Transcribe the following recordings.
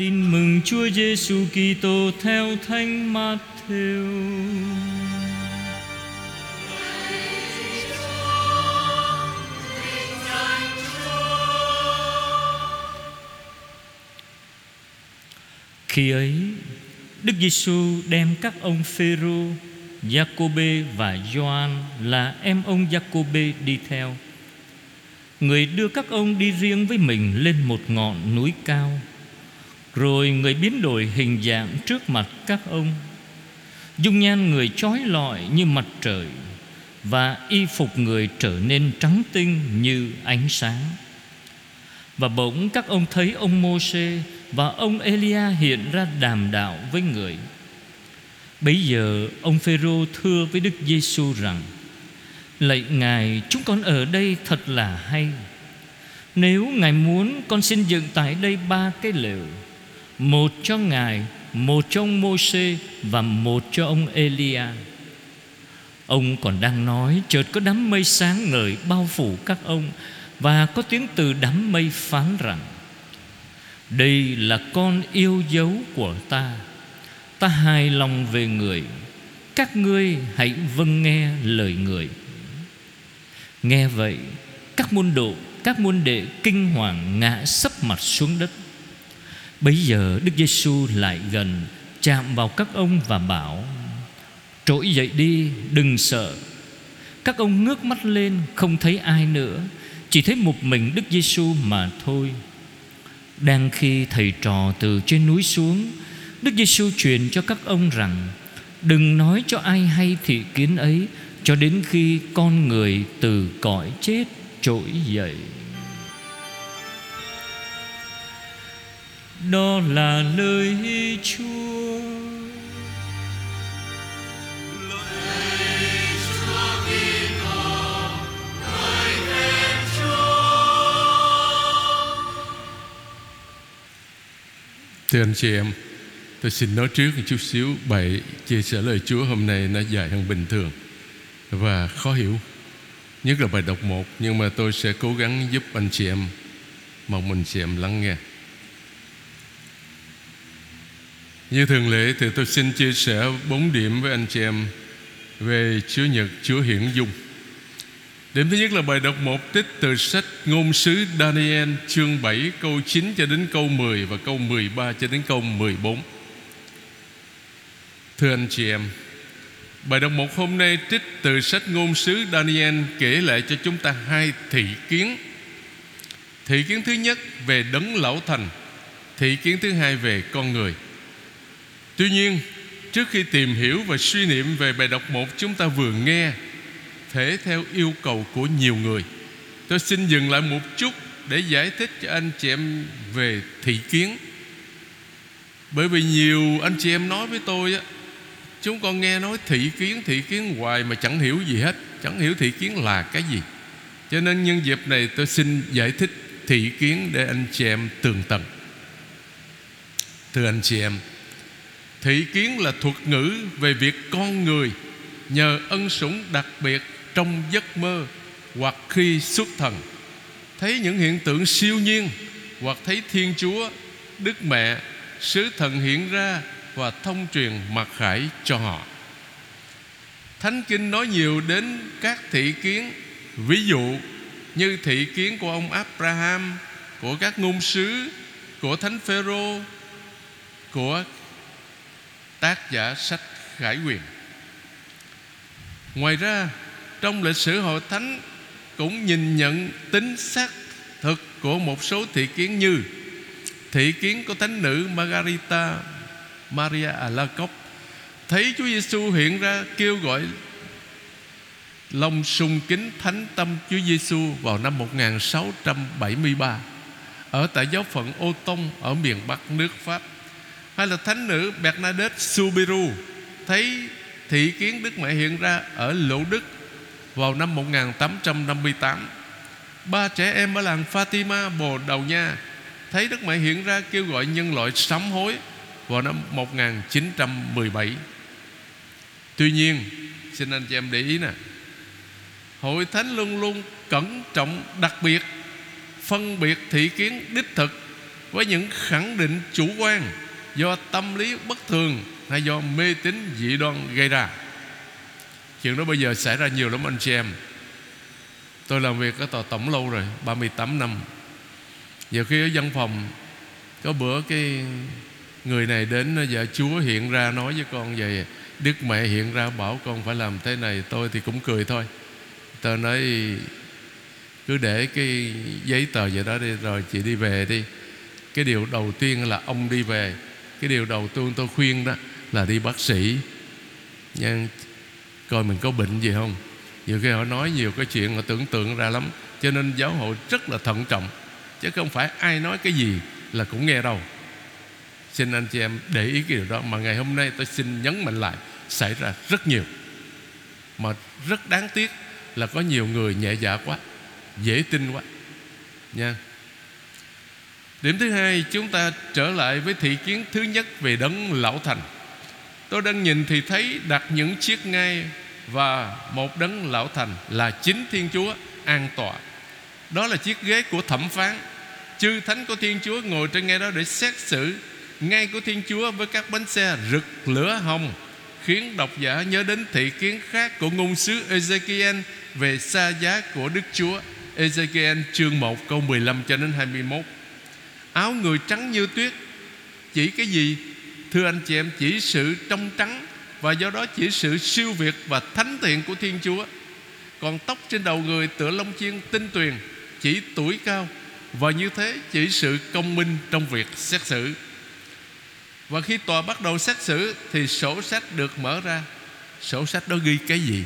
Tin mừng Chúa Giêsu Kitô theo Thánh Matthew. Khi ấy, Đức Giêsu đem các ông Phêrô, Giacôbê và Gioan là em ông Giacôbê đi theo. Người đưa các ông đi riêng với mình lên một ngọn núi cao rồi người biến đổi hình dạng trước mặt các ông, Dung nhan người chói lọi như mặt trời, Và y phục người trở nên trắng tinh như ánh sáng. Và bỗng các ông thấy ông Môsê và ông Elia hiện ra đàm đạo với người. Bấy giờ ông Phêrô thưa với Đức Giêsu rằng, Lạy Ngài, chúng con ở đây thật là hay. Nếu Ngài muốn, con xin dựng tại đây ba cái lều. Một cho Ngài, Một cho ông Mô-xê Và một cho ông Elia. Ông còn đang nói, Chợt có đám mây sáng ngời bao phủ các ông Và có tiếng từ đám mây phán rằng, Đây là con yêu dấu của ta. Ta hài lòng về người. Các ngươi hãy vâng nghe lời người Nghe vậy, Các môn đồ, Các môn đệ kinh hoàng ngã sấp mặt xuống đất. Bấy giờ Đức Giêsu lại gần, Chạm vào các ông và bảo, Trỗi dậy đi, Đừng sợ. Các ông ngước mắt lên, Không thấy ai nữa, Chỉ thấy một mình Đức Giêsu mà thôi. Đang khi thầy trò từ trên núi xuống, Đức Giêsu truyền cho các ông rằng, Đừng nói cho ai hay thị kiến ấy cho đến khi con người từ cõi chết trỗi dậy. Đó là lời chúa. Thưa anh chị em, Tôi xin nói trước một chút xíu Bài chia sẻ lời Chúa hôm nay nó dài hơn bình thường và khó hiểu. Nhất là bài đọc một, nhưng mà tôi sẽ cố gắng giúp anh chị em, mong mình chị em lắng nghe. Như thường lệ thì tôi xin chia sẻ bốn điểm với anh chị em về Chúa Nhật Chúa Hiển Dung Điểm thứ nhất là bài đọc một tích từ sách ngôn sứ Daniel chương 7 câu 9 cho đến câu 10 và câu 13 cho đến câu 14. Thưa anh chị em, Bài đọc một hôm nay trích từ sách ngôn sứ Daniel kể lại cho chúng ta hai thị kiến. Thị kiến thứ nhất về đấng lão thành, thị kiến thứ hai về con người. Tuy nhiên, trước khi tìm hiểu và suy niệm về bài đọc một chúng ta vừa nghe thể theo yêu cầu của nhiều người. Tôi xin dừng lại một chút để giải thích cho anh chị em về thị kiến. Bởi vì nhiều anh chị em nói với tôi á Chúng con nghe nói thị kiến thị kiến hoài mà chẳng hiểu gì hết Chẳng hiểu thị kiến là cái gì Cho nên nhân dịp này tôi xin giải thích thị kiến để anh chị em tường tận Thưa anh chị em Thị kiến là thuật ngữ về việc con người Nhờ ân sủng đặc biệt trong giấc mơ Hoặc khi xuất thần. Thấy những hiện tượng siêu nhiên Hoặc thấy Thiên Chúa, Đức Mẹ, Sứ thần hiện ra và thông truyền mặc khải cho họ. Thánh Kinh nói nhiều đến các thị kiến, Ví dụ như thị kiến của ông Abraham, Của các ngôn sứ, Của Thánh Phêrô, Của tác giả sách Khải Quyền. Ngoài ra, Trong lịch sử hội thánh Cũng nhìn nhận tính xác thực Của một số thị kiến như Thị kiến của thánh nữ Margarita Maria Alacoque thấy Chúa Giêsu hiện ra kêu gọi lòng sùng kính thánh tâm Chúa Giêsu vào năm 1673 ở tại giáo phận Ô Tông ở miền Bắc nước Pháp hay là thánh nữ Bernadette Subiru thấy thị kiến Đức Mẹ hiện ra ở Lỗ Đức vào năm 1858 ba trẻ em ở làng Fatima, Bồ Đầu Nha, thấy Đức Mẹ hiện ra kêu gọi nhân loại sám hối vào năm 1917 Tuy nhiên, Xin anh chị em để ý nè, Hội Thánh luôn luôn cẩn trọng đặc biệt, Phân biệt thị kiến đích thực với những khẳng định chủ quan do tâm lý bất thường hay do mê tín dị đoan gây ra. Chuyện đó bây giờ xảy ra nhiều lắm anh chị em. Tôi làm việc ở tòa tổng lâu rồi 38 năm. Nhiều khi ở văn phòng, có bữa cái người này đến vợ chúa hiện ra nói với con vậy, đức mẹ hiện ra bảo con phải làm thế này. Tôi thì cũng cười thôi. Tôi nói, cứ để cái giấy tờ vậy đó đi, rồi chị đi về đi. Cái điều đầu tiên là ông đi về cái điều đầu tiên tôi khuyên đó là đi bác sĩ. Nha coi mình có bệnh gì không? Nhiều khi họ nói nhiều cái chuyện họ tưởng tượng ra lắm, cho nên giáo hội rất là thận trọng. Chứ không phải ai nói cái gì là cũng nghe đâu. Xin anh chị em để ý cái điều đó, mà ngày hôm nay tôi xin nhấn mạnh lại, xảy ra rất nhiều. Mà rất đáng tiếc là có nhiều người nhẹ dạ quá, dễ tin quá. Nha điểm thứ hai, chúng ta trở lại với thị kiến thứ nhất về đấng lão thành tôi đang nhìn thì thấy đặt những chiếc ngai và một đấng lão thành là chính thiên chúa an tọa đó là chiếc ghế của thẩm phán chư thánh của thiên chúa ngồi trên ngay đó để xét xử ngay của thiên chúa với các bánh xe rực lửa hồng, khiến độc giả nhớ đến thị kiến khác của ngôn sứ Ezekiel về xa giá của Đức Chúa. Ezekiel chương 1 câu 15 cho đến 21. Áo người trắng như tuyết chỉ cái gì? Thưa anh chị em, chỉ sự trong trắng và do đó chỉ sự siêu việt và thánh thiện của Thiên Chúa. Còn tóc trên đầu người tựa lông chiên tinh tuyền, chỉ tuổi cao và như thế chỉ sự công minh trong việc xét xử. Và khi tòa bắt đầu xét xử Thì sổ sách được mở ra Sổ sách đó ghi cái gì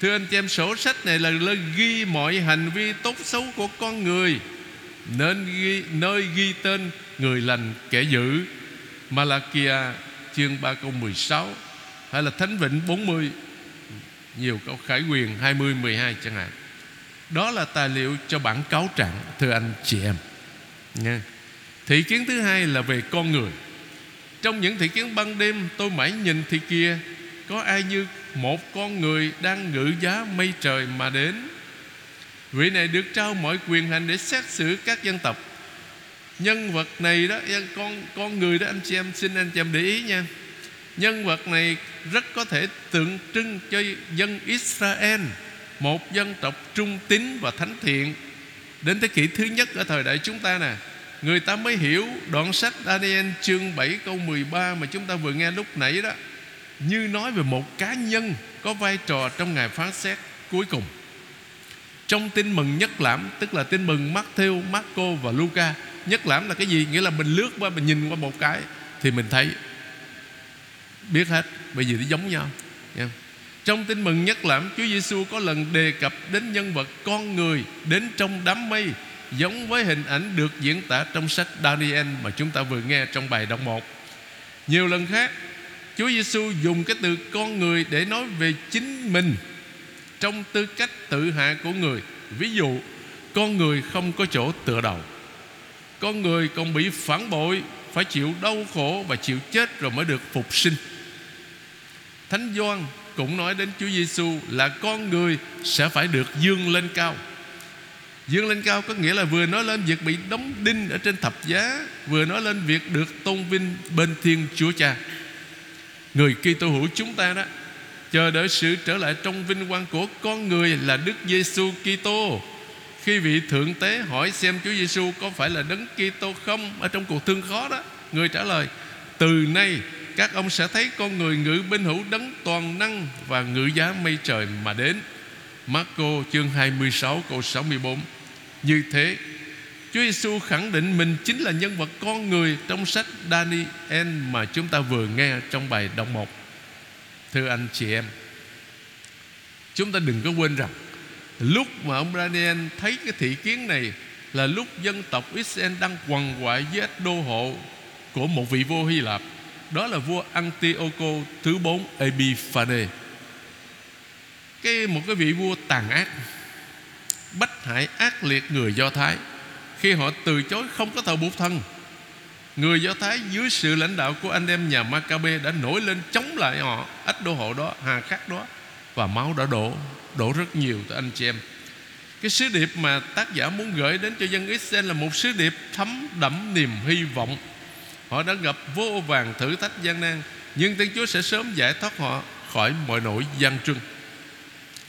Thưa anh chị em, sổ sách này là ghi mọi hành vi tốt xấu của con người nên ghi, nơi ghi tên người lành kẻ dữ. Malakia chương 3 câu 16 Hay là Thánh Vịnh 40 Nhiều câu khải quyền 20, 12 chẳng hạn. Đó là tài liệu cho bản cáo trạng Thưa anh chị em. Nha. Thị kiến thứ hai là về con người. Trong những thị kiến ban đêm tôi mãi nhìn thì kia Có ai như một con người đang ngự giá mây trời mà đến? Vị này được trao mọi quyền hành để xét xử các dân tộc. Nhân vật này đó Con con người đó, anh chị em, Xin anh chị em để ý nha. Nhân vật này rất có thể tượng trưng cho dân Israel, Một dân tộc trung tín và thánh thiện. Đến thế kỷ thứ nhất ở thời đại chúng ta nè, Người ta mới hiểu đoạn sách Daniel chương 7 câu 13 Mà chúng ta vừa nghe lúc nãy đó. Như nói về một cá nhân Có vai trò trong ngày phán xét cuối cùng. Trong tin mừng nhất lãm Tức là tin mừng Matthew, Marco và Luca Nhất lãm là cái gì? Nghĩa là mình lướt qua Mình nhìn qua một cái Thì mình thấy Biết hết Bởi vì nó giống nhau yeah. Trong tin mừng nhất lãm Chúa Giêsu có lần đề cập đến nhân vật con người Đến trong đám mây giống với hình ảnh được diễn tả trong sách Daniel mà chúng ta vừa nghe trong bài đọc 1. Nhiều lần khác, Chúa Giêsu dùng cái từ con người để nói về chính mình trong tư cách tự hạ của người. Ví dụ, con người không có chỗ tựa đầu. Con người còn bị phản bội, phải chịu đau khổ và chịu chết rồi mới được phục sinh. Thánh Gioan cũng nói đến Chúa Giêsu là con người sẽ phải được dương lên cao Dương lên cao có nghĩa là vừa nói lên việc bị đóng đinh ở trên thập giá Vừa nói lên việc được tôn vinh bên Thiên Chúa Cha Người Kitô hữu chúng ta đó Chờ đợi sự trở lại trong vinh quang của con người là Đức Giêsu Kitô. Khi vị thượng tế hỏi xem Chúa Giêsu có phải là đấng Kitô không Ở trong cuộc thương khó đó, Người trả lời, Từ nay, các ông sẽ thấy con người ngự bên hữu đấng toàn năng Và ngự giá mây trời mà đến. Marco chương 26 câu 64 Như thế, Chúa Giêsu khẳng định mình chính là nhân vật con người trong sách Daniel mà chúng ta vừa nghe trong bài đọc 1. Thưa anh chị em, chúng ta đừng có quên rằng lúc mà ông Daniel thấy cái thị kiến này là lúc dân tộc Israel đang quằn quại với đô hộ của một vị vua Hy Lạp. Đó là vua Antioco thứ 4 Epiphanes cái một cái vị vua tàn ác bách hại ác liệt người Do Thái khi họ từ chối không có thờ bụt thân người Do Thái dưới sự lãnh đạo của anh em nhà Maccabe đã nổi lên chống lại họ, ách đô hộ đó, hà khắc đó, và máu đã đổ đổ rất nhiều tới anh chị em. Cái sứ điệp mà tác giả muốn gửi đến cho dân Israel Là một sứ điệp thấm đẫm niềm hy vọng. Họ đã gặp vô vàng thử thách gian nan, Nhưng Thiên Chúa sẽ sớm giải thoát họ Khỏi mọi nỗi gian truân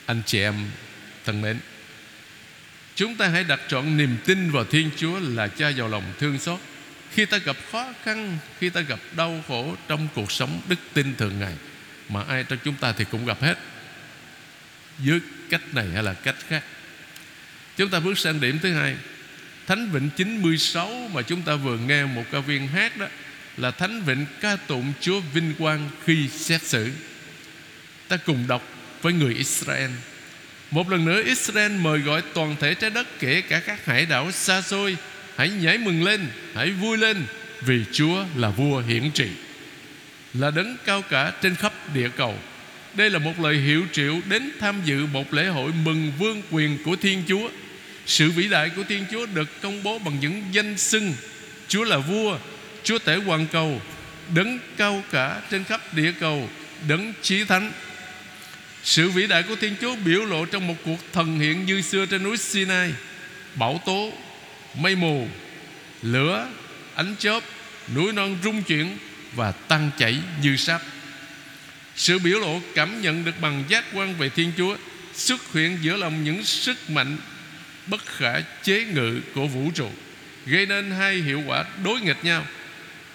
Anh chị em thân mến, Chúng ta hãy đặt trọn niềm tin vào Thiên Chúa Là cha giàu lòng thương xót. Khi ta gặp khó khăn, Khi ta gặp đau khổ Trong cuộc sống đức tin thường ngày, Mà ai trong chúng ta thì cũng gặp hết. Dưới cách này hay là cách khác? Chúng ta bước sang điểm thứ hai. Thánh Vịnh 96 mà chúng ta vừa nghe một ca viên hát đó, Là Thánh Vịnh ca tụng Chúa vinh quang khi xét xử. Ta cùng đọc với người Israel. Một lần nữa, Israel mời gọi toàn thể trái đất, Kể cả các hải đảo xa xôi Hãy nhảy mừng lên Hãy vui lên Vì Chúa là vua hiển trị Là đấng cao cả trên khắp địa cầu. Đây là một lời hiệu triệu Đến tham dự một lễ hội mừng vương quyền của Thiên Chúa. Sự vĩ đại của Thiên Chúa được công bố bằng những danh xưng Chúa là vua Chúa tể hoàn cầu Đấng cao cả trên khắp địa cầu Đấng chí thánh. Sự vĩ đại của Thiên Chúa biểu lộ trong một cuộc thần hiện như xưa trên núi Sinai Bão tố, mây mù, lửa, ánh chớp Núi non rung chuyển và tăng chảy như sáp. Sự biểu lộ cảm nhận được bằng giác quan về Thiên Chúa Xuất hiện giữa lòng những sức mạnh bất khả chế ngự của vũ trụ gây nên hai hiệu quả đối nghịch nhau.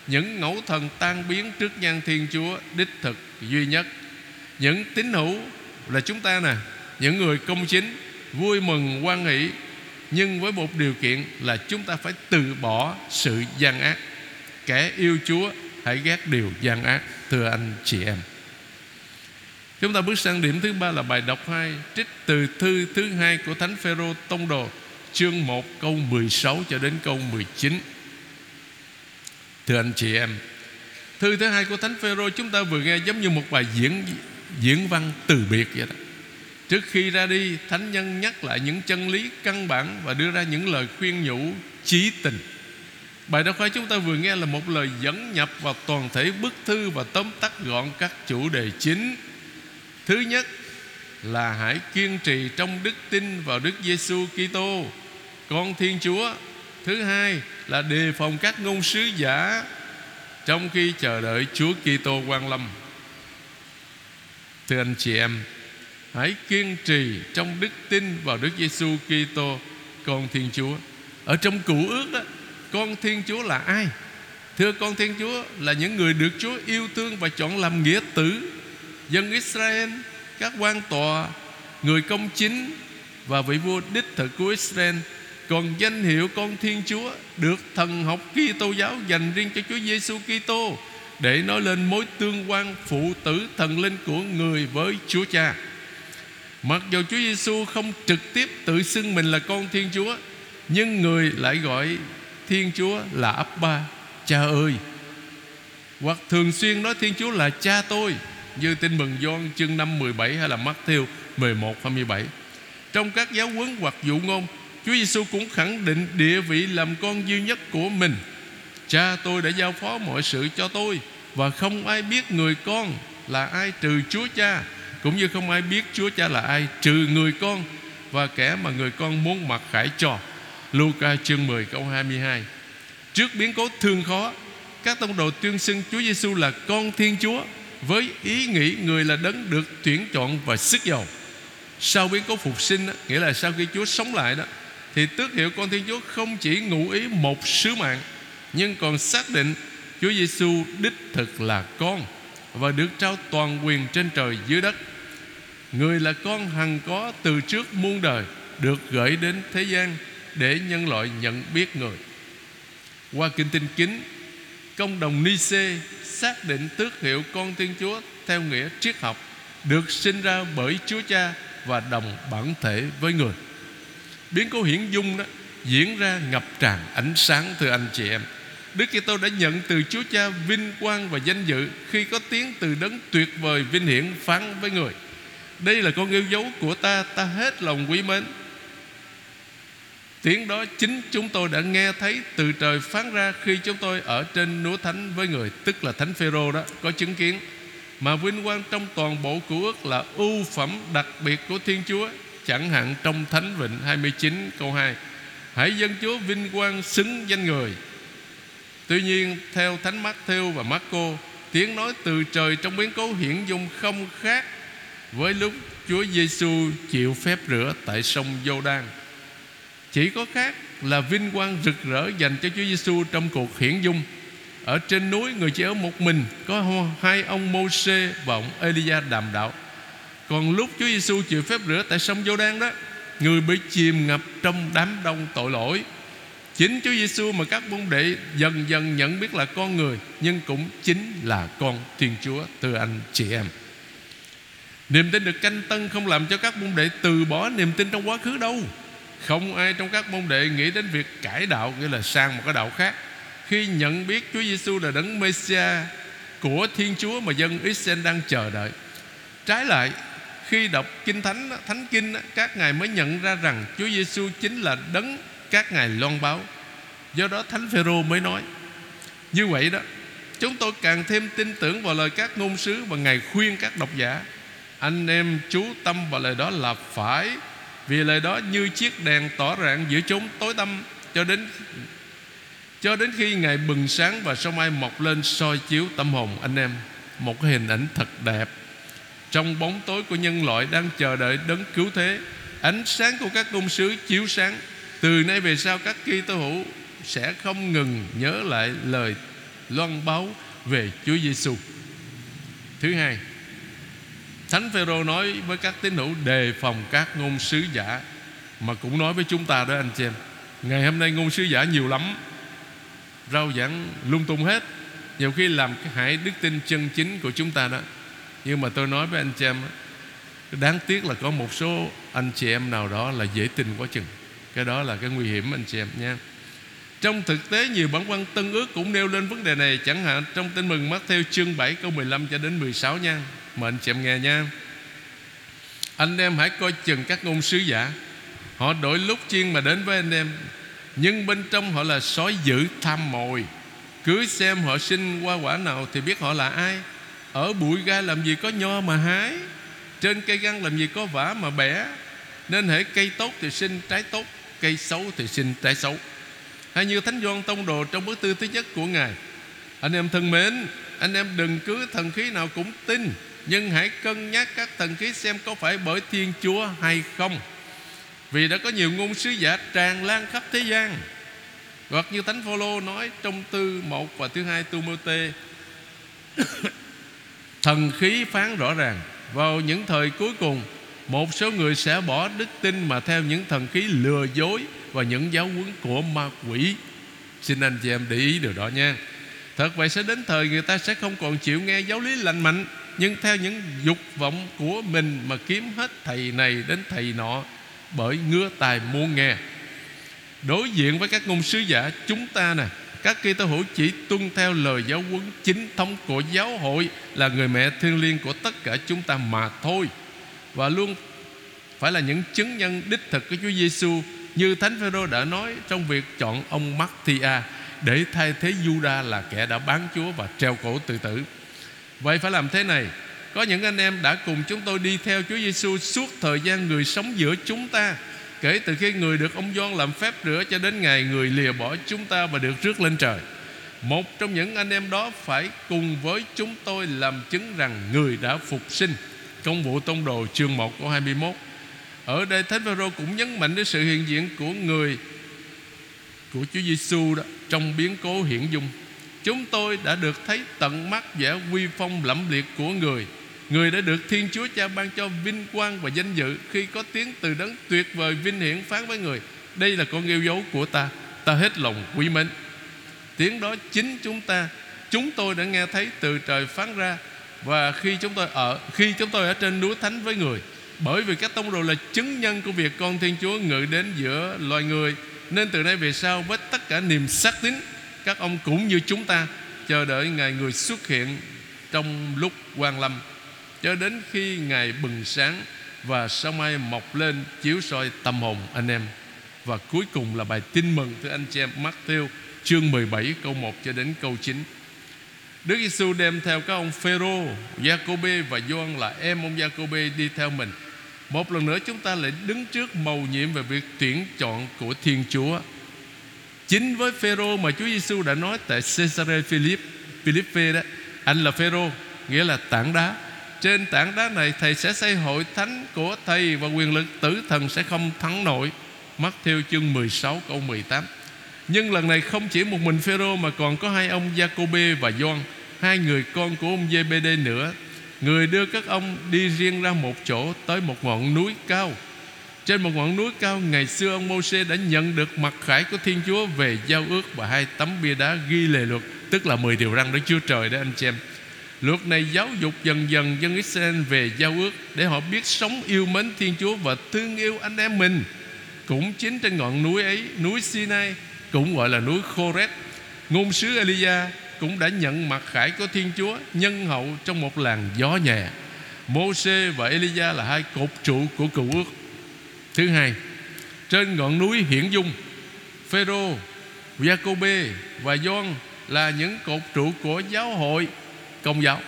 Những ngẫu thần tan biến trước nhan thiên chúa đích thực duy nhất. Những tín hữu là chúng ta nè. Những người công chính vui mừng quan hỷ nhưng với một điều kiện là chúng ta phải từ bỏ sự gian ác. Kẻ yêu chúa, hãy ghét điều gian ác, thưa anh chị em. Chúng ta bước sang điểm thứ ba là bài đọc 2 Trích từ thư thứ hai của Thánh Phêrô Tông Đồ, Chương 1 câu 16 cho đến câu 19 Thưa anh chị em, Thư thứ hai của Thánh Phêrô chúng ta vừa nghe giống như một bài diễn diễn văn từ biệt vậy đó. Trước khi ra đi Thánh nhân nhắc lại những chân lý căn bản Và đưa ra những lời khuyên nhủ chí tình Bài đọc khoa chúng ta vừa nghe là một lời dẫn nhập vào toàn thể bức thư Và tóm tắt gọn các chủ đề chính Thứ nhất là hãy kiên trì trong đức tin vào Đức Giêsu Kitô, con Thiên Chúa. Thứ hai là đề phòng các ngôn sứ giả trong khi chờ đợi Chúa Kitô quan lâm. Thưa anh chị em, hãy kiên trì trong đức tin vào Đức Giêsu Kitô, con Thiên Chúa. Ở trong Cựu ước đó, con Thiên Chúa là ai? Thưa con Thiên Chúa là những người được Chúa yêu thương và chọn làm nghĩa tử dân Israel các quan tòa người công chính và vị vua đích thực của Israel còn danh hiệu con Thiên Chúa được thần học Kitô giáo dành riêng cho Chúa Giêsu Kitô để nói lên mối tương quan phụ tử thần linh của người với Chúa Cha. Mặc dù Chúa Giêsu không trực tiếp tự xưng mình là con Thiên Chúa, nhưng người lại gọi Thiên Chúa là Abba, Cha ơi. Hoặc thường xuyên nói Thiên Chúa là Cha tôi như tin mừng Gioan chương 5 17 hay là Matthew 11 27. Trong các giáo huấn hoặc dụ ngôn, Chúa Giêsu cũng khẳng định địa vị làm con duy nhất của mình. Cha tôi đã giao phó mọi sự cho tôi và không ai biết người con là ai trừ Chúa Cha, cũng như không ai biết Chúa Cha là ai trừ người con và kẻ mà người con muốn mặc khải cho. Luca chương 10 câu 22. Trước biến cố thương khó, các tông đồ tuyên xưng Chúa Giêsu là con Thiên Chúa với ý nghĩ người là đấng được tuyển chọn và sức giàu sau biến cố phục sinh đó, nghĩa là sau khi Chúa sống lại đó thì tước hiệu con Thiên Chúa không chỉ ngụ ý một sứ mạng nhưng còn xác định Chúa Giêsu đích thực là con và được trao toàn quyền trên trời dưới đất. Người là con hằng có từ trước muôn đời được gửi đến thế gian để nhân loại nhận biết người. Qua kinh tinh kính, công đồng Nice xác định tước hiệu con Thiên Chúa theo nghĩa triết học được sinh ra bởi Chúa Cha và đồng bản thể với người. Biến cố hiển dung đó diễn ra ngập tràn ánh sáng thưa anh chị em. Đức Kitô đã nhận từ Chúa Cha vinh quang và danh dự khi có tiếng từ đấng tuyệt vời vinh hiển phán với người. Đây là con yêu dấu của ta, ta hết lòng quý mến. Tiếng đó chính chúng tôi đã nghe thấy từ trời phán ra khi chúng tôi ở trên núi thánh với người tức là thánh Phêrô đó có chứng kiến. Mà vinh quang trong toàn bộ của ước là ưu phẩm đặc biệt của Thiên Chúa chẳng hạn trong Thánh Vịnh 29 câu 2 Hãy dân Chúa vinh quang xứng danh người. Tuy nhiên theo Thánh Matthew và Marco Tiếng nói từ trời trong biến cố hiển dung không khác với lúc Chúa Giêsu chịu phép rửa tại sông Giô Đan Chỉ có khác là vinh quang rực rỡ dành cho Chúa Giêsu trong cuộc hiển dung. Ở trên núi, người chỉ ở một mình, có hai ông Môsê và ông Elia đàm đạo. Còn lúc Chúa Giêsu chịu phép rửa tại sông Giô Đan đó, người bị chìm ngập trong đám đông tội lỗi. Chính Chúa Giêsu mà các môn đệ dần dần nhận biết là con người, nhưng cũng chính là con Thiên Chúa từ anh chị em niềm tin được canh tân không làm cho các môn đệ từ bỏ niềm tin trong quá khứ đâu không ai trong các môn đệ nghĩ đến việc cải đạo nghĩa là sang một cái đạo khác khi nhận biết Chúa Giêsu là đấng Messiah của Thiên Chúa mà dân Israel đang chờ đợi. Trái lại, khi đọc Kinh Thánh, Thánh Kinh, các ngài mới nhận ra rằng Chúa Giêsu chính là đấng các ngài loan báo. Do đó Thánh Phêrô mới nói: Như vậy đó, chúng tôi càng thêm tin tưởng vào lời các ngôn sứ và ngài khuyên các độc giả anh em chú tâm vào lời đó là phải vì lời đó như chiếc đèn tỏ rạng giữa chốn tối tăm. Cho đến cho đến khi ngày bừng sáng và sông mai mọc lên soi chiếu tâm hồn anh em một cái hình ảnh thật đẹp. Trong bóng tối của nhân loại đang chờ đợi đấng cứu thế ánh sáng của các công sứ chiếu sáng. Từ nay về sau các kỳ tô hữu sẽ không ngừng nhớ lại lời loan báo về Chúa Giêsu. Thứ hai, Thánh Phêrô nói với các tín hữu đề phòng các ngôn sứ giả, mà cũng nói với chúng ta đó anh chị em. Ngày hôm nay ngôn sứ giả nhiều lắm, rao giảng lung tung hết. Nhiều khi làm cái hại đức tin chân chính của chúng ta đó. Nhưng mà tôi nói với anh chị em, đáng tiếc là có một số anh chị em nào đó là dễ tin quá chừng. Cái đó là cái nguy hiểm anh chị em nha. Trong thực tế, nhiều bản quan tân ước cũng nêu lên vấn đề này. Chẳng hạn, trong tin mừng Matthew chương 7 câu 15 cho đến 16 nha. Mời anh chị em nghe nha. Anh em hãy coi chừng các ngôn sứ giả. Họ đổi lúc chiên mà đến với anh em. Nhưng bên trong họ là sói dữ tham mồi. Cứ xem họ sinh qua quả nào Thì biết họ là ai. Ở bụi gai làm gì có nho mà hái. Trên cây găng làm gì có vả mà bẻ. Nên hễ cây tốt thì sinh trái tốt, Cây xấu thì sinh trái xấu. Hay như Thánh Doan Tông Đồ Trong bức thư thứ nhất của Ngài. Anh em thân mến, Anh em đừng cứ thần khí nào cũng tin. Nhưng hãy cân nhắc các thần khí xem có phải bởi Thiên Chúa hay không. Vì đã có nhiều ngôn sứ giả tràn lan khắp thế gian. Hoặc như Thánh Phaolô nói trong tư 1 và thứ hai tu mô tê Thần khí phán rõ ràng, Vào những thời cuối cùng, Một số người sẽ bỏ đức tin Mà theo những thần khí lừa dối Và những giáo huấn của ma quỷ. Xin anh chị em để ý điều đó nha. Thật vậy sẽ đến thời người ta sẽ không còn chịu nghe giáo lý lành mạnh. Nhưng theo những dục vọng của mình Mà kiếm hết thầy này đến thầy nọ, bởi ngứa tài muốn nghe đối diện với các ngôn sứ giả chúng ta nè, các kỳ tơ hữu chỉ tuân theo lời giáo huấn chính thống của giáo hội là người mẹ thiêng liêng của tất cả chúng ta mà thôi và luôn phải là những chứng nhân đích thực của Chúa Giêsu như Thánh Phêrô đã nói trong việc chọn ông Matthia để thay thế Juda là kẻ đã bán Chúa và treo cổ tự tử. Vậy phải làm thế này. Có những anh em đã cùng chúng tôi đi theo Chúa Giêsu suốt thời gian người sống giữa chúng ta, Kể từ khi người được ông Gioan làm phép rửa Cho đến ngày người lìa bỏ chúng ta và được rước lên trời. Một trong những anh em đó phải cùng với chúng tôi làm chứng rằng người đã phục sinh. Công vụ tông đồ chương 1 câu 21 Ở đây Thánh Phaolô cũng nhấn mạnh đến sự hiện diện của người, Của Chúa Giêsu đó, Trong biến cố hiển dung. Chúng tôi đã được thấy tận mắt vẻ uy phong lẫm liệt của người. Người đã được Thiên Chúa Cha ban cho vinh quang và danh dự Khi có tiếng từ đấng tuyệt vời vinh hiển phán với người. Đây là con yêu dấu của ta. Ta hết lòng quý mến. Tiếng đó chính chúng ta. Chúng tôi đã nghe thấy từ trời phán ra. Và khi chúng tôi ở, Khi chúng tôi ở trên núi thánh với người, Bởi vì các tông đồ là chứng nhân của việc con Thiên Chúa ngự đến giữa loài người, Nên từ nay về sau với tất cả niềm xác tín các ông cũng như chúng ta Chờ đợi Ngài người xuất hiện Trong lúc quan lâm. Cho đến khi ngày bừng sáng và sao mai mọc lên chiếu soi tâm hồn anh em. Và cuối cùng là bài tin mừng thưa anh chị em Matthew chương 17 câu 1 cho đến câu 9 Đức Giêsu đem theo các ông Phêrô, Giacôbê và Gioan là em ông Giacôbê đi theo mình. Một lần nữa chúng ta lại đứng trước mầu nhiệm về việc tuyển chọn của Thiên Chúa. Chính với Phêrô mà Chúa Giêsu đã nói tại Caesarea Philip Philippe đó. Anh là Phêrô, Nghĩa là tảng đá. Trên tảng đá này, Thầy sẽ xây hội thánh của Thầy Và quyền lực tử thần sẽ không thắng nổi. Mắt theo chương 16 câu 18 Nhưng lần này không chỉ một mình Phêrô Mà còn có hai ông Giacôbê và Gioan, Hai người con của ông Giê-bê-đê nữa. Người đưa các ông đi riêng ra một chỗ Tới một ngọn núi cao. Trên một ngọn núi cao, Ngày xưa ông Mô-xê đã nhận được mặt khải của Thiên Chúa Về giao ước và hai tấm bia đá ghi lề luật, Tức là 10 điều răn Đức Chúa Trời đó anh chị em Luật này giáo dục dần dần dân Israel về giao ước Để họ biết sống yêu mến Thiên Chúa Và thương yêu anh em mình Cũng chính trên ngọn núi ấy, Núi Sinai, Cũng gọi là núi Khoret Ngôn sứ Elia cũng đã nhận mặt khải của Thiên Chúa nhân hậu trong một làn gió nhẹ. Mô-xê và Elia là hai cột trụ của cựu ước. Thứ hai, trên ngọn núi Hiển Dung, Phêrô, Giacôbê và Gioan là những cột trụ của giáo hội công giáo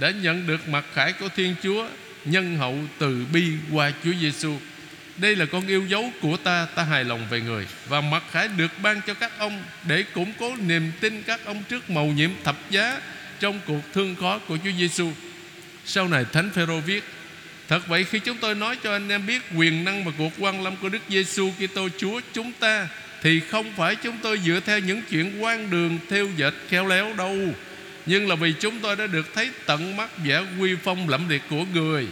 đã nhận được mặt khải của Thiên Chúa nhân hậu từ bi qua Chúa Giêsu đây là con yêu dấu của ta Ta hài lòng về người Và mặt khải được ban cho các ông Để củng cố niềm tin các ông trước mầu nhiệm thập giá Trong cuộc thương khó của Chúa Giêsu. Sau này Thánh Phêrô viết Thật vậy khi chúng tôi nói cho anh em biết Quyền năng và cuộc quan lâm của Đức Giêsu Kitô Chúa chúng ta, Thì không phải chúng tôi dựa theo những chuyện quan đường, Theo dệt, khéo léo đâu. Nhưng là vì chúng tôi đã được thấy tận mắt vẻ quy phong lẫm liệt của người.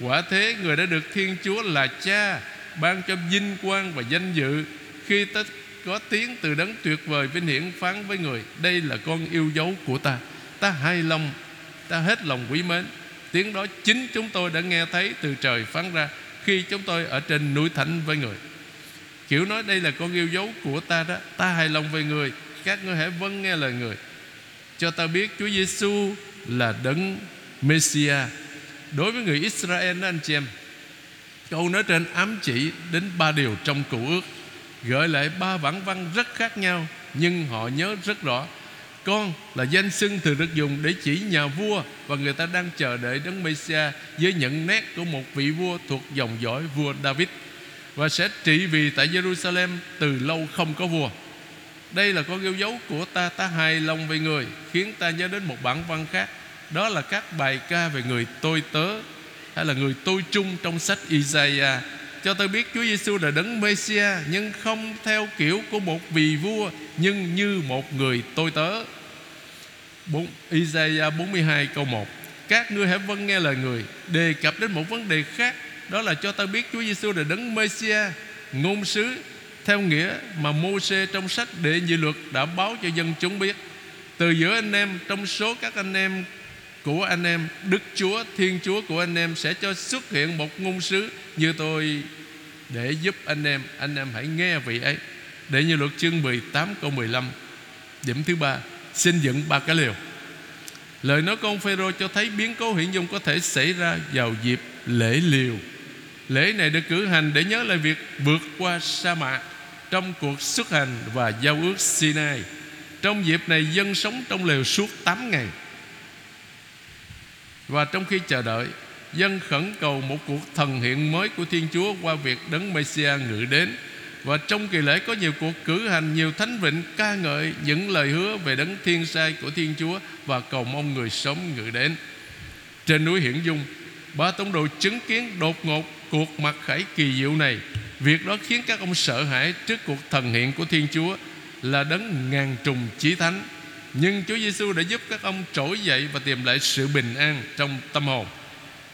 Quả thế, người đã được Thiên Chúa là cha, Ban cho vinh quang và danh dự. Khi ta có tiếng từ đấng tuyệt vời vinh hiển phán với người, Đây là con yêu dấu của ta. Ta hài lòng, Ta hết lòng quý mến. Tiếng đó chính chúng tôi đã nghe thấy từ trời phán ra Khi chúng tôi ở trên núi thánh với người. Kiểu nói đây là con yêu dấu của ta đó, Ta hài lòng về người, Các ngươi hãy vâng nghe lời người. Cho ta biết Chúa Giêsu là đấng Messiah Đối với người Israel đó, anh chị em, Câu nói trên ám chỉ đến ba điều trong cụ ước, Gợi lại ba bản văn rất khác nhau, Nhưng họ nhớ rất rõ. Con là danh xưng thường được dùng để chỉ nhà vua Và người ta đang chờ đợi Đấng Messiah Với nhận nét của một vị vua thuộc dòng dõi vua David Và sẽ trị vì tại Jerusalem từ lâu không có vua Đây là con yêu dấu của ta Ta hài lòng về người, Khiến ta nhớ đến một bản văn khác, đó là các bài ca về người tôi tớ, hay là người tôi trung trong sách Isaiah cho tôi biết Chúa Giêsu là đấng Messiah nhưng không theo kiểu của một vị vua, nhưng như một người tôi tớ. Isaiah 42 câu 1 Các ngươi hãy vâng nghe lời người, Đề cập đến một vấn đề khác, Đó là cho ta biết Chúa Giêsu là đấng Messiah Ngôn sứ, Theo nghĩa mà Mô-sê trong sách Đệ nhị luật đã báo cho dân chúng biết. Từ giữa anh em, Trong số các anh em của anh em, Đức Chúa, Thiên Chúa của anh em Sẽ cho xuất hiện một ngôn sứ Như tôi để giúp anh em. Anh em hãy nghe vị ấy. Để như luật chương 18 câu 15 Điểm thứ ba. Xin dựng ba cái liều Lời nói con Phêrô cho thấy biến cố hiện dung có thể xảy ra vào dịp lễ liều. Lễ này được cử hành để nhớ lại việc vượt qua sa mạc trong cuộc xuất hành và giao ước Sinai. Trong dịp này, dân sống trong lều suốt 8 ngày. Và trong khi chờ đợi, Dân khẩn cầu một cuộc thần hiện mới của Thiên Chúa Qua việc đấng Messiah ngự đến và trong kỳ lễ có nhiều cuộc cử hành, Nhiều thánh vịnh ca ngợi Những lời hứa về đấng thiên sai của Thiên Chúa Và cầu mong người sống ngự đến. Trên núi Hiển Dung, Ba tông đồ chứng kiến đột ngột Cuộc mặt khải kỳ diệu này. Việc đó khiến các ông sợ hãi Trước cuộc thần hiện của Thiên Chúa Là đấng ngàn trùng chí thánh. Nhưng Chúa Giêsu đã giúp các ông trỗi dậy và tìm lại sự bình an trong tâm hồn.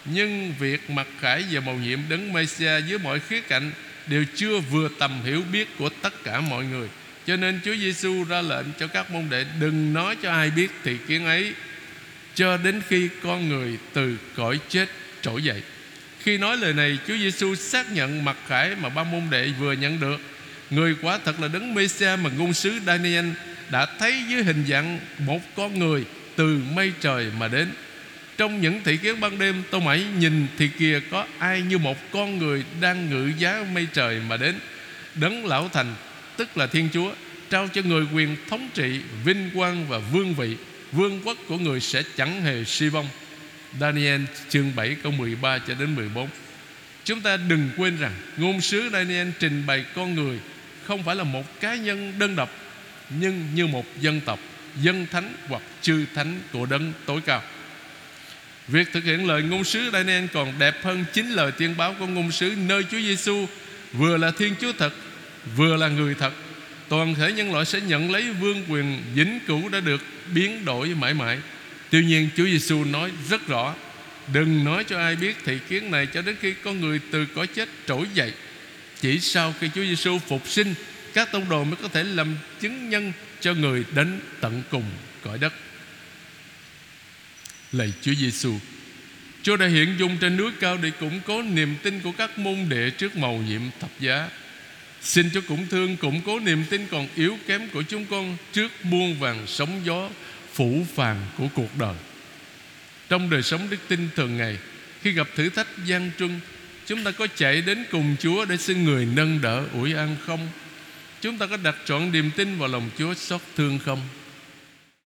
Nhưng việc mặc khải và mầu nhiệm đấng Messiah dưới mọi khía cạnh đều chưa vừa tầm hiểu biết của tất cả mọi người. Cho nên Chúa Giêsu ra lệnh cho các môn đệ đừng nói cho ai biết thị kiến ấy cho đến khi con người từ cõi chết trỗi dậy. Khi nói lời này, Chúa Giêsu xác nhận mặc khải mà ba môn đệ vừa nhận được. Người quả thật là đấng Mêsia mà ngôn sứ Daniel đã thấy dưới hình dạng một con người từ mây trời mà đến trong những thị kiến ban đêm, tôi mãi nhìn thì kìa có ai như một con người đang ngự giá mây trời mà đến. Đấng lão thành, tức là thiên chúa, trao cho người quyền thống trị, vinh quang và vương vị. Vương quốc của người sẽ chẳng hề suy vong. Daniel chương 7 câu 13 cho đến 14 Chúng ta đừng quên rằng Ngôn sứ Daniel trình bày con người Không phải là một cá nhân đơn độc, Nhưng như một dân tộc, Dân thánh hoặc chư thánh của đấng tối cao. Việc thực hiện lời ngôn sứ Daniel còn đẹp hơn chính lời tiên báo của ngôn sứ nơi Chúa Giêsu vừa là Thiên Chúa thật, vừa là người thật. Toàn thể nhân loại sẽ nhận lấy vương quyền vĩnh cửu đã được biến đổi mãi mãi. Tuy nhiên Chúa Giêsu nói rất rõ Đừng nói cho ai biết thị kiến này Cho đến khi con người từ cõi chết trỗi dậy Chỉ sau khi Chúa Giêsu phục sinh Các tông đồ mới có thể làm chứng nhân Cho người đến tận cùng cõi đất Lạy Chúa Giêsu. Chúa đã hiện dung trên núi cao Để củng cố niềm tin của các môn đệ Trước màu nhiệm thập giá. Xin Chúa cũng thương, củng cố niềm tin còn yếu kém của chúng con Trước muôn vàng sóng gió phủ phàng của cuộc đời. Trong đời sống đức tin thường ngày, Khi gặp thử thách gian truân, Chúng ta có chạy đến cùng Chúa Để xin người nâng đỡ ủi an không? Chúng ta có đặt trọn niềm tin vào lòng Chúa xót thương không?